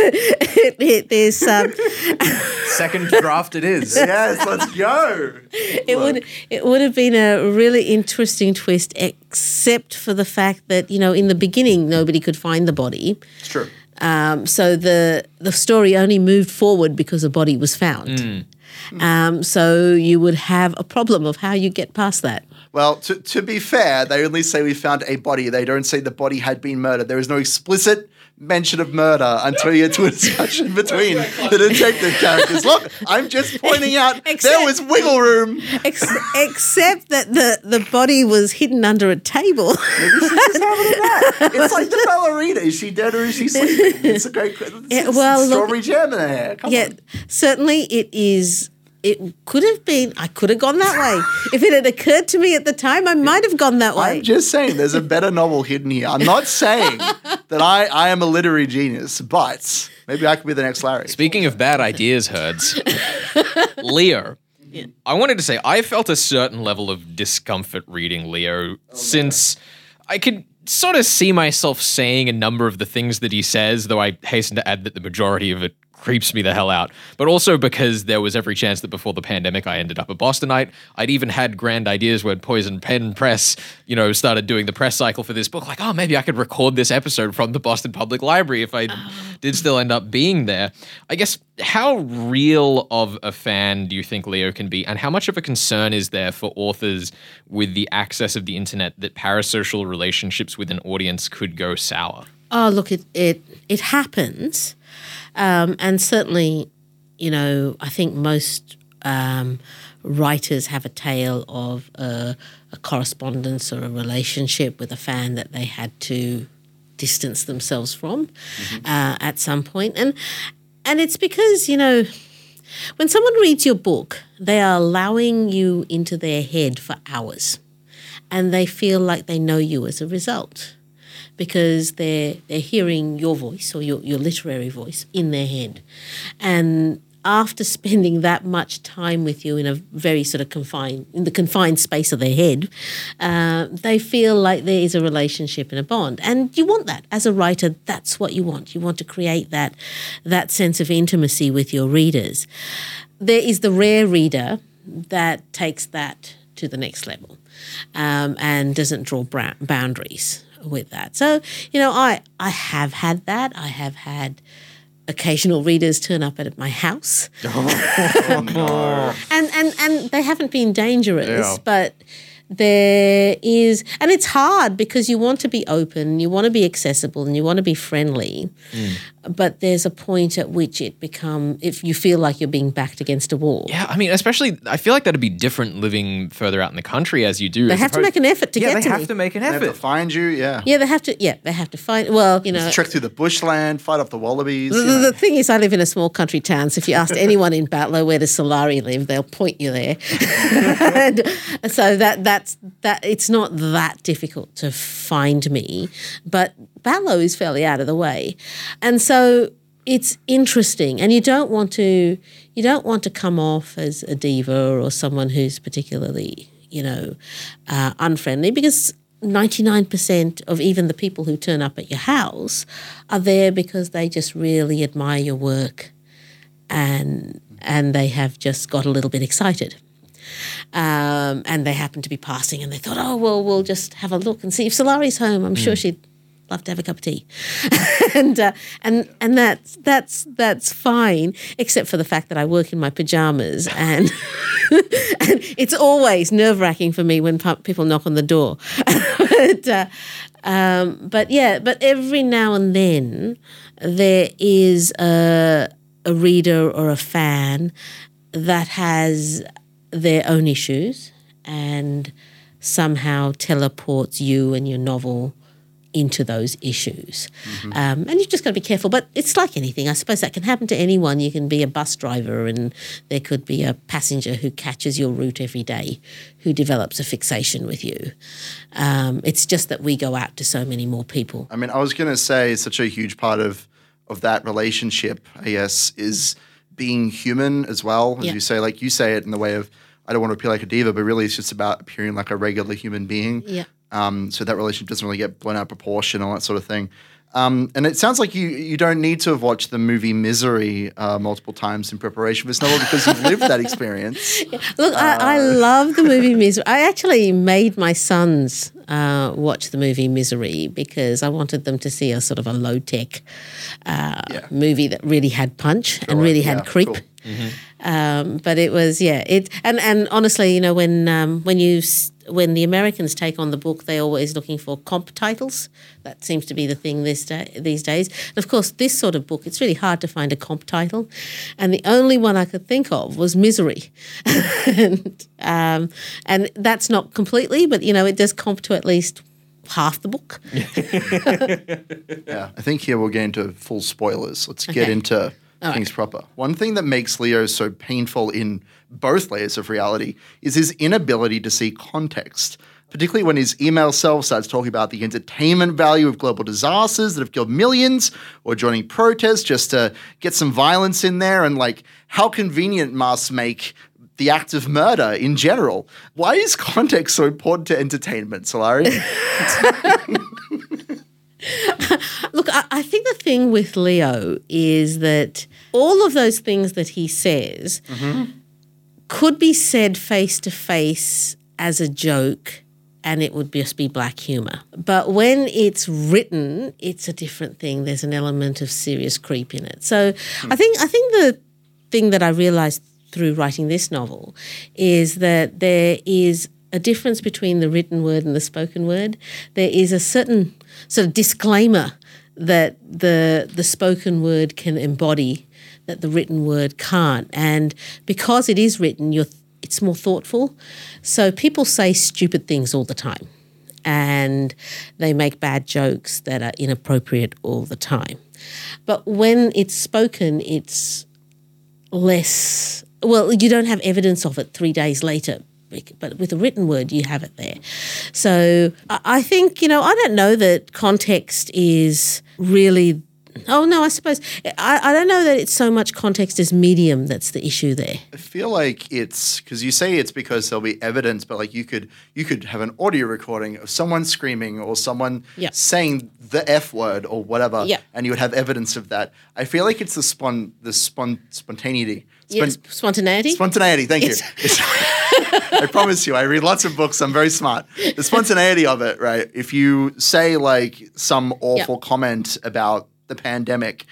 It- it- there's, um, Second draft it is. yes, let's go. it would it would have been a really interesting twist, except for the fact that you know in the beginning nobody could find the body. It's true. Um, so the the story only moved forward because a body was found. Um, so you would have a problem of how you get past that. Well, to, to be fair, they only say we found a body. They don't say the body had been murdered. There is no explicit mention of murder until you get to a discussion between the detective characters. Look, I'm just pointing out there was wiggle room. Ex- except that the, the body was hidden under a table. It's like the ballerina. Is she dead or is she sleeping? It's a great question. Yeah, well, look- strawberry jam in her hair. Come yeah, on. certainly it is. It could have been. I could have gone that way if it had occurred to me at the time. I might have gone that way. I'm just saying there's a better novel hidden here. I'm not saying that I, I am a literary genius, but maybe I could be the next Larry. Speaking of bad ideas, herds, Leo. I wanted to say I felt a certain level of discomfort reading Leo oh, since I could sort of see myself saying a number of the things that he says, though I hasten to add that the majority of it creeps me the hell out. But also because there was every chance that before the pandemic I ended up a Bostonite. I'd even had grand ideas when Poisoned Pen Press, you know, started doing the press cycle for this book. Like, oh, maybe I could record this episode from the Boston Public Library if I oh. did still end up being there. I guess how real of a fan do you think Leo can be, and how much of a concern is there for authors with the access of the internet that parasocial relationships with an audience could go sour? Oh, look, it it it happens, um, and certainly, you know, I think most um, writers have a tale of a, a correspondence or a relationship with a fan that they had to distance themselves from uh, at some point, and and it's because you know. When someone reads your book, they are allowing you into their head for hours, and they feel like they know you as a result because they're they're hearing your voice or your, your literary voice in their head. And after spending that much time with you in a very sort of confined in the confined space of their head, uh, they feel like there is a relationship and a bond, and you want that as a writer. That's what you want. You want to create that that sense of intimacy with your readers. There is the rare reader that takes that to the next level um, and doesn't draw bra- boundaries with that. So you know, I I have had that. I have had occasional readers turn up at my house. Oh, no. and and and they haven't been dangerous, Yeah. but there is and it's hard because you want to be open, you want to be accessible and you want to be friendly. Mm. But there's a point at which it become if you feel like you're being backed against a wall. Yeah, I mean, especially I feel like that'd be different living further out in the country as you do. They as have to make an effort to get out. yeah, get they to have me. to make an They have to effort. find you, yeah. Yeah, they have to yeah, they have to find well, you know Trek through the bushland, fight off the wallabies. The, you the thing is, I live in a small country town, so if you asked anyone in Batlow where does Sulari live, they'll point you there. and so that that's that. It's not that difficult to find me, but Batlow is fairly out of the way, and so it's interesting. And you don't want to you don't want to come off as a diva or someone who's particularly you know uh, unfriendly because 99% of even the people who turn up at your house are there because they just really admire your work and and they have just got a little bit excited. Um, and they happen to be passing and they thought oh well we'll just have a look and see. If Sulari's home I'm sure she'd love to have a cup of tea and uh, and and that's that's that's fine except for the fact that I work in my pajamas and and it's always nerve wracking for me when people knock on the door. but, uh, um, but yeah, but every now and then there is a, a reader or a fan that has their own issues and somehow teleports you and your novel into those issues. Um, and you've just got to be careful. But it's like anything. I suppose that can happen to anyone. You can be a bus driver, and there could be a passenger who catches your route every day who develops a fixation with you. Um, it's just that we go out to so many more people. I mean, I was going to say such a huge part of of that relationship, I guess, is being human as well. As Yeah. you say, like you say it in the way of, I don't want to appear like a diva, but really it's just about appearing like a regular human being. Yeah. Um, so that relationship doesn't really get blown out of proportion, and all that sort of thing. Um, and it sounds like you you don't need to have watched the movie Misery uh, multiple times in preparation for this novel because you've lived that experience. Look, I, I love the movie Misery. I actually made my sons uh, watch the movie Misery because I wanted them to see a sort of a low tech uh, Yeah. movie that really had punch and really had Yeah, creep. cool. Um, but it was yeah it and and honestly you know when um, when you s- when the Americans take on the book they're always looking for comp titles. That seems to be the thing this day, these days. And of course this sort of book it's really hard to find a comp title. And the only one I could think of was Misery. And um, and that's not completely but you know it does comp to at least half the book. Yeah, I think here we'll get into full spoilers. Let's get Okay. Into things proper. One thing that makes Leo so painful in both layers of reality is his inability to see context. Particularly when his email self starts talking about the entertainment value of global disasters that have killed millions, or joining protests just to get some violence in there, and like how convenient must make the act of murder in general. Why is context so important to entertainment, Sulari? Look, I, I think the thing with Leo is that all of those things that he says mm-hmm. could be said face to face as a joke and it would just be black humor. But when it's written, it's a different thing. There's an element of serious creep in it. So I think I think the thing that I realized through writing this novel is that there is a difference between the written word and the spoken word. There is a certain sort of disclaimer that the the spoken word can embody that the written word can't. And because it is written, you're it's more thoughtful. So people say stupid things all the time and they make bad jokes that are inappropriate all the time. But when it's spoken, it's less well, you don't have evidence of it three days later but with a written word, you have it there. So I think, you know, I don't know that context is really. Oh no, I suppose I, I don't know that it's so much context as medium that's the issue there. I feel like it's because you say it's because there'll be evidence, but like you could you could have an audio recording of someone screaming or someone Yeah. saying the f word or whatever, Yeah. and you would have evidence of that. I feel like it's the spon the spon spontaneity. Yes, Spon- spontaneity. Spontaneity, thank you. I promise you, I read lots of books. I'm very smart. The spontaneity of it, right? If you say like some awful comment about the pandemic,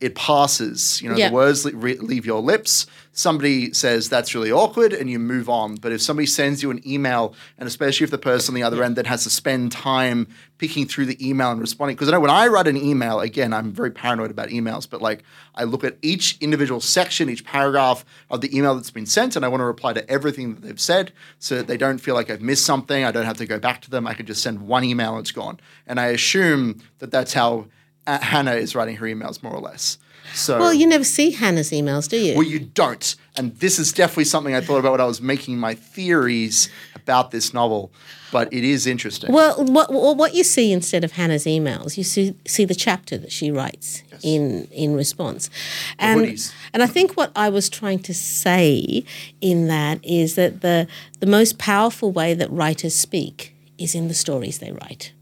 it passes. You know, Yeah. the words le- re- leave your lips. Somebody says that's really awkward, and you move on. But if somebody sends you an email, and especially if the person on the other end that has to spend time picking through the email and responding, because I know when I write an email, again, I'm very paranoid about emails, but like I look at each individual section, each paragraph of the email that's been sent, and I want to reply to everything that they've said, so that they don't feel like I've missed something. I don't have to go back to them. I can just send one email and it's gone. And I assume that that's how uh, Hannah is writing her emails, more or less. So well, you never see Hannah's emails, do you? well, you don't. And this is definitely something I thought about when I was making my theories about this novel. But it is interesting. Well, what what what you see instead of Hannah's emails, you see see the chapter that she writes in in response, and and I think what I was trying to say in that is that the the most powerful way that writers speak is in the stories they write.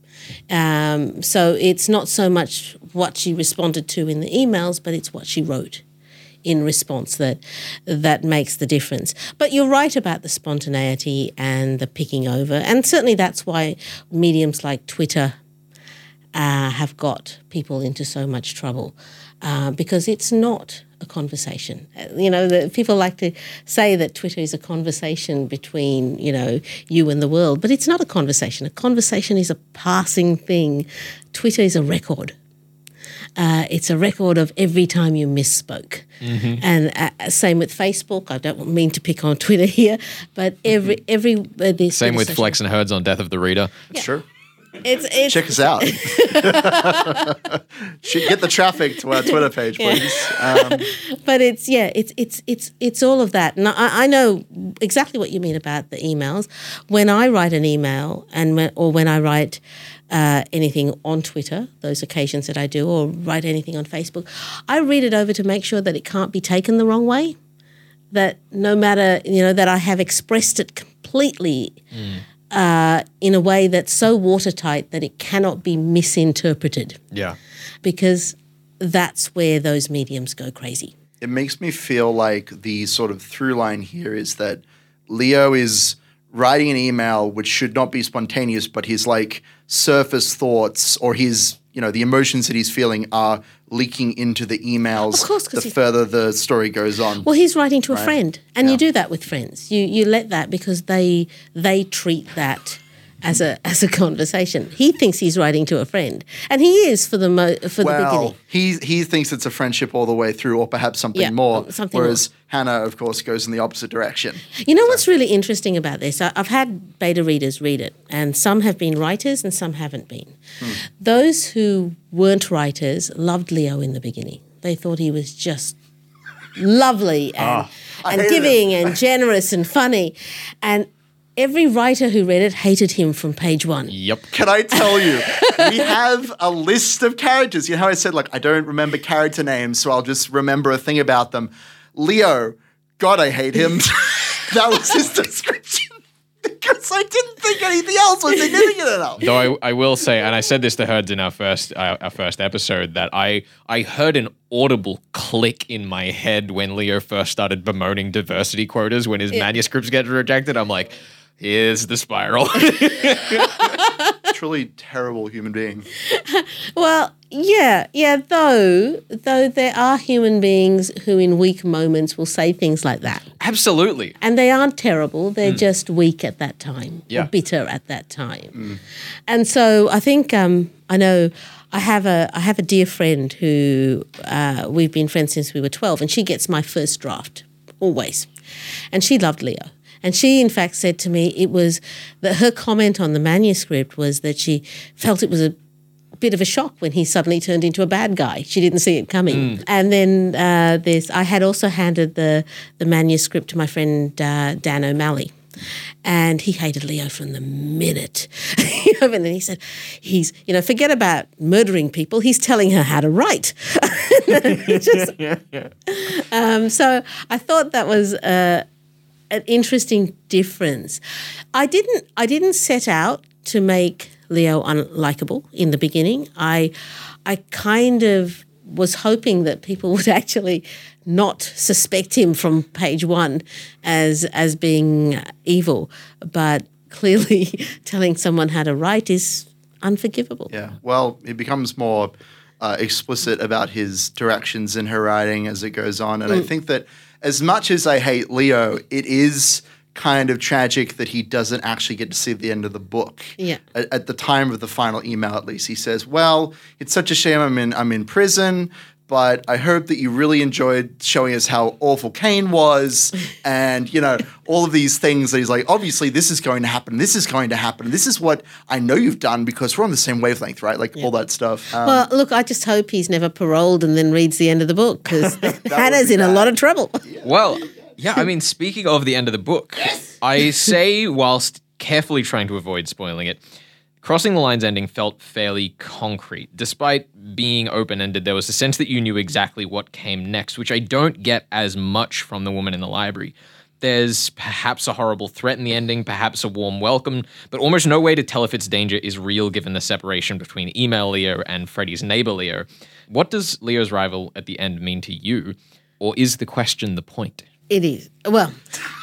Um, so it's not so much what she responded to in the emails, but it's what she wrote in response that that makes the difference. But you're right about the spontaneity and the picking over, and certainly that's why mediums like Twitter uh, have got people into so much trouble uh, because it's not a conversation. Uh, You know, the, people like to say that Twitter is a conversation between you know you and the world, but it's not a conversation. A conversation is a passing thing. Twitter is a record. Uh, it's a record of every time you misspoke. And uh, same with Facebook. I don't mean to pick on Twitter here, but every every uh, this Same with social- Flex and Herds on Death of the Reader. Sure. It's, it's Check us out. Get the traffic to our Twitter page, please. Um, but it's yeah, it's it's it's it's all of that, and I, I know exactly what you mean about the emails. When I write an email, and when, or when I write uh, anything on Twitter, those occasions that I do, or write anything on Facebook, I read it over to make sure that it can't be taken the wrong way. That no matter you know that I have expressed it completely uh, in a way that's so watertight that it cannot be misinterpreted, Yeah. because that's where those mediums go crazy. it makes me feel like the sort of through line here is that Leo is writing an email which should not be spontaneous, but his like surface thoughts or his, you know, the emotions that he's feeling are leaking into the emails Of course, the further the story goes on. Well, he's writing to a friend, and you do that with friends. You you let that because they they treat that as a as a conversation. He thinks he's writing to a friend, and he is for the mo- for the well, beginning. he he thinks it's a friendship all the way through, or perhaps something Yeah, more. something whereas Hannah, of course, goes in the opposite direction. You know what's really interesting about this? I- I've had beta readers read it, and some have been writers and some haven't been. Hmm. Those who weren't writers loved Leo in the beginning. They thought he was just lovely and, I and him. giving and generous and funny. And every writer who read it hated him from page one. Yep. Can I tell you, we have a list of characters. You know how I said, like, I don't remember character names, so I'll just remember a thing about them. Leo, God, I hate him. that was his description. Because I didn't think anything else was significant enough. Though I, I will say, and I said this to Herds in our first uh, our first episode, that I I heard an audible click in my head when Leo first started bemoaning diversity quotas when his manuscripts get rejected. I'm like, here's the spiral. Truly terrible human being. Well, yeah, yeah. Though, though there are human beings who, in weak moments, will say things like that, Absolutely. and they aren't terrible. They're just weak at that time, Yeah. or bitter at that time. And so, I think um, I know. I have a I have a dear friend who uh, we've been friends since we were twelve, and she gets my first draft always, and she loved Leo. And she, in fact, said to me it was that her comment on the manuscript was that she felt it was a bit of a shock when he suddenly turned into a bad guy. She didn't see it coming. And then uh, there's I had also handed the the manuscript to my friend uh, Dan O'Malley. And he hated Leo from the minute. and then he said, he's, you know, forget about murdering people. He's telling her how to write. Just- um, so I thought that was uh, an interesting difference. I didn't, I didn't set out to make Leo unlikable in the beginning. I, I kind of was hoping that people would actually not suspect him from page one as as being evil, but clearly telling someone how to write is unforgivable. Yeah. Well, it becomes more uh, explicit about his directions in her writing as it goes on. And I think that as much as I hate Leo, it is kind of tragic that he doesn't actually get to see the end of the book. Yeah. At, at the time of the final email, at least, he says, "Well, it's such a shame I'm in I'm in prison." But I hope that you really enjoyed showing us how awful Cain was, and you know all of these things. That he's like, obviously, this is going to happen. This is going to happen. This is what I know you've done because we're on the same wavelength, right? Like all that stuff. Um, Well, look, I just hope he's never paroled and then reads the end of the book because Hannah's be in a lot of trouble. Well, yeah, I mean, speaking of the end of the book, I say, whilst carefully trying to avoid spoiling it, Crossing the Line's ending felt fairly concrete. Despite being open ended, there was a sense that you knew exactly what came next, which I don't get as much from The Woman in the Library. There's perhaps a horrible threat in the ending, perhaps a warm welcome, but almost no way to tell if its danger is real given the separation between email Leo and Freddy's neighbor Leo. What does Leo's rival at the end mean to you? Or is the question the point? It is. Well,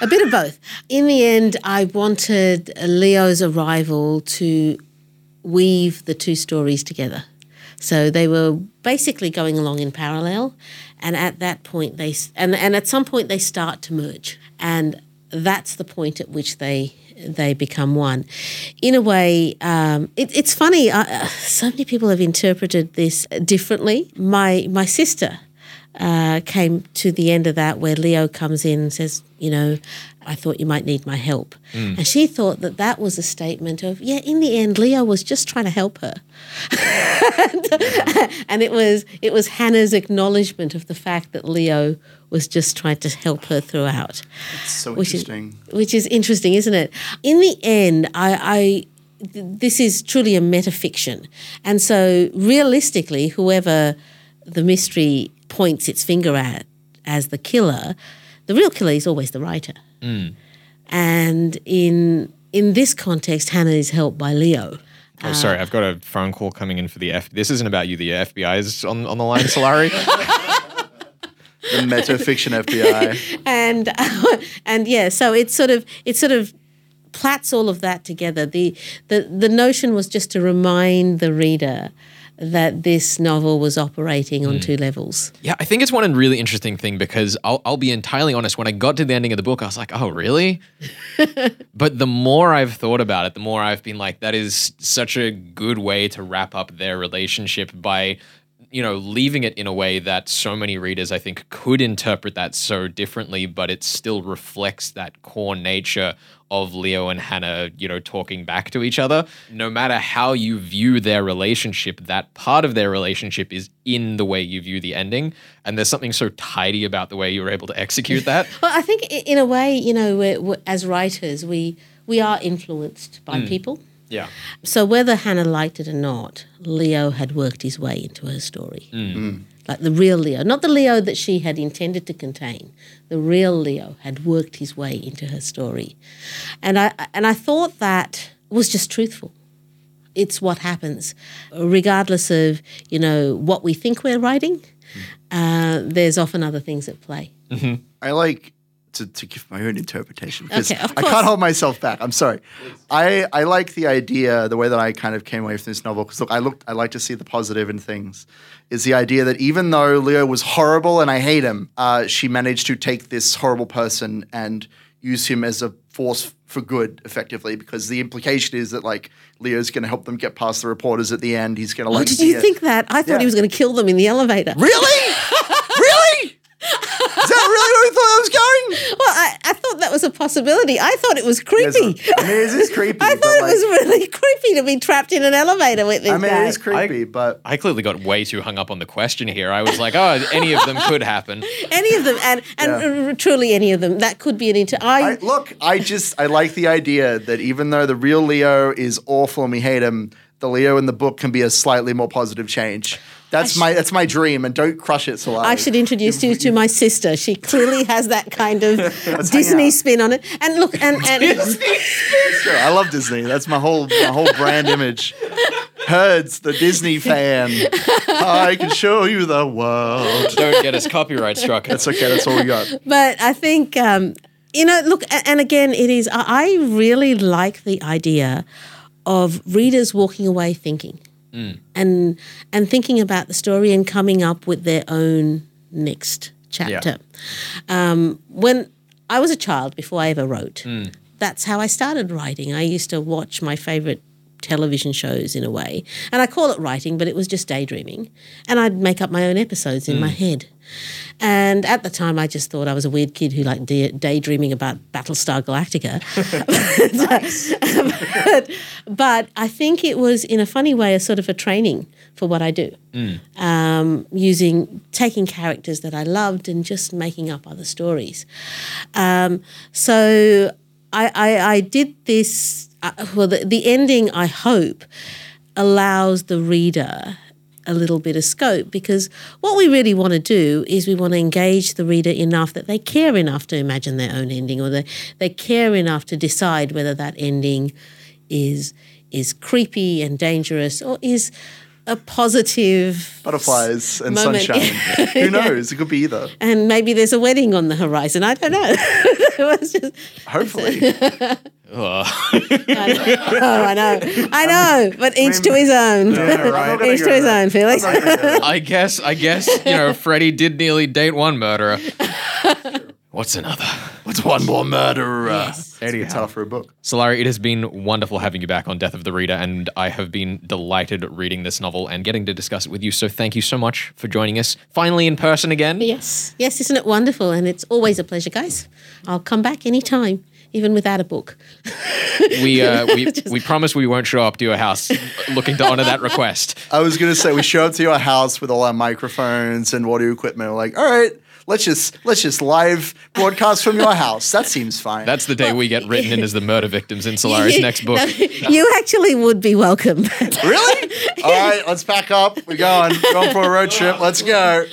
a bit of both. In the end, I wanted Leo's arrival to weave the two stories together. So they were basically going along in parallel, and at that point they and and at some point they start to merge, and that's the point at which they they become one. In a way, um, it, it's funny. Uh, so many people have interpreted this differently. My my sister uh, came to the end of that where Leo comes in and says, you know, I thought you might need my help. And she thought that that was a statement of, yeah, in the end, Leo was just trying to help her. and it was it was Hannah's acknowledgement of the fact that Leo was just trying to help her throughout It's so which is- interesting. which is interesting, isn't it? In the end, I, I this is truly a metafiction, and so realistically, whoever the mystery points its finger at as the killer, the real killer is always the writer. Mm. And in in this context, Hannah is helped by Leo. Oh, sorry, I've got a phone call coming in for the F. This isn't about you. The FBI is on, on the line, Sulari. The metafiction FBI. and and yeah, so it's sort of it sort of plats all of that together. The the the notion was just to remind the reader that this novel was operating on hmm. two levels. yeah, I think it's one really interesting thing because I'll, I'll be entirely honest. When I got to the ending of the book, I was like, oh, really? but the more I've thought about it, the more I've been like, that is such a good way to wrap up their relationship by you know, leaving it in a way that so many readers, I think, could interpret that so differently, but it still reflects that core nature of Leo and Hannah, you know, talking back to each other. No matter how you view their relationship, that part of their relationship is in the way you view the ending. And there's something so tidy about the way you were able to execute that. Well, I think in a way, you know, we're, we're, as writers, we we are influenced by hmm. people. Yeah. So whether Hannah liked it or not, Leo had worked his way into her story. Mm. Mm. Like the real Leo, not the Leo that she had intended to contain. The real Leo had worked his way into her story. And I and I thought that was just truthful. It's what happens. Regardless of, you know, what we think we're writing, mm. uh, there's often other things at play. Mm-hmm. I like to, to give my own interpretation because Okay, I can't hold myself back. I'm sorry. I, I like the idea, the way that I kind of came away from this novel because look, I looked, I like to see the positive in things. Is the idea that even though Leo was horrible and I hate him, uh, she managed to take this horrible person and use him as a force for good, effectively. Because the implication is that like Leo's going to help them get past the reporters at the end. He's going to Oh, like. did you think that? I thought Yeah. he was going to kill them in the elevator. Really? really? Is that really where we thought I was going? Well, I, I thought that was a possibility. I thought it was There's a- creepy. I mean, it is creepy. I thought it like, was really creepy to be trapped in an elevator with this I mean, guy. it is creepy, but I clearly got way too hung up on the question here. I was like, oh, any of them could happen. any of them, and and Yeah. truly any of them. That could be an inter. I, I, look, I just I like the idea that even though the real Leo is awful and we hate him, the Leo in the book can be a slightly more positive change. That's my that's my dream, and don't crush it, Sulari. I should introduce you to my sister. She clearly has that kind of Disney spin on it. And look, and and Sure, I love Disney. That's my whole my whole brand image. Herds, the Disney fan. I can show you the world. Don't get us copyright struck. That's okay. That's all we got. but I think um, you know. Look, and again, it is. I I really like the idea of readers walking away thinking, and and thinking about the story and coming up with their own next chapter. Um, when I was a child, before I ever wrote, that's how I started writing. I used to watch my favorite television shows in a way, and I call it writing, but it was just daydreaming, and I'd make up my own episodes in my head. And at the time, I just thought I was a weird kid who liked day- daydreaming about Battlestar Galactica. but, but I think it was, in a funny way, a sort of a training for what I do. Um, using, taking characters that I loved and just making up other stories. Um, so I, I, I did this, well, the, the ending, I hope, allows the reader a little bit of scope because what we really want to do is we want to engage the reader enough that they care enough to imagine their own ending or they, they care enough to decide whether that ending is is creepy and dangerous or is a positive Butterflies and Moment. sunshine. Who knows? It could be either. and maybe there's a wedding on the horizon. I don't know. it was just Hopefully. Ugh. oh, I know, I know, but each to his own. right. each to his own, Felix. I guess, I guess, you know, Freddie did nearly date one murderer. What's another? What's one more murderer? Yes. It's a title for a book. Sulari, it has been wonderful having you back on Death of the Reader, and I have been delighted reading this novel and getting to discuss it with you. So thank you so much for joining us finally in person again. Yes, yes, isn't it wonderful? And it's always a pleasure, guys. I'll come back anytime, even without a book. We uh, we we promise we won't show up to your house looking to honor that request. I was gonna say we show up to your house with all our microphones and audio equipment. We're like, all right, let's just let's just live broadcast from your house. That seems fine. That's the day we get written in as the murder victims in Sulari's next book. No, you actually would be welcome. really all right. Let's pack up. We're going going for a road trip. Let's go.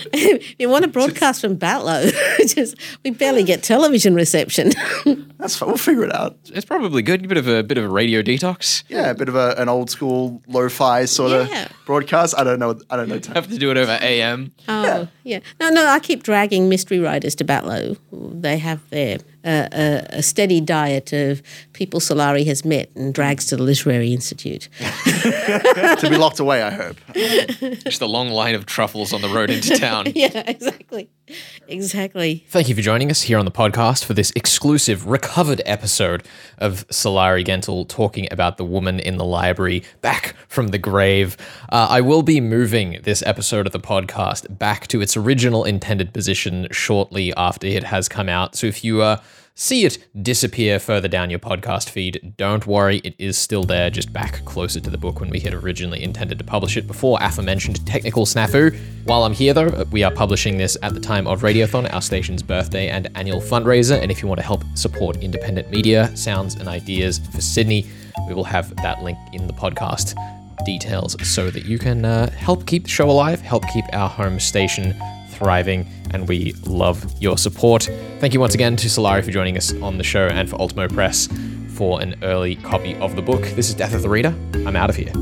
you want to broadcast from Batlow? Just we barely get television reception. That's fine. We'll figure it out. It's probably good. A bit of a bit of a radio detox. Yeah, a bit of a, an old school lo-fi sort Yeah. of broadcast. I don't know. I don't know. Have to do it over AM. Oh, yeah. No, no, I keep dragging mystery writers to Batlow. They have their a, a steady diet of people Sulari has met and drags to the Literary Institute. to be locked away. I hope. Just a long line of truffles on the road into town. yeah, exactly. Exactly. Thank you for joining us here on the podcast for this exclusive recovered episode of Sulari Gentill talking about the woman in the library back from the grave. Uh, I will be moving this episode of the podcast back to its original intended position shortly after it has come out. So if you uh, see it disappear further down your podcast feed, don't worry, it is still there, just back closer to the book when we had originally intended to publish it before aforementioned technical snafu. While I'm here, though, we are publishing this at the time of Radiothon, our station's birthday and annual fundraiser. And if you want to help support independent media, sounds, and ideas for Sydney, we will have that link in the podcast details so that you can uh, help keep the show alive, help keep our home station thriving, and we love your support. Thank you once again to Sulari for joining us on the show and for Ultimo Press for an early copy of the book. This is Death of the Reader. I'm out of here.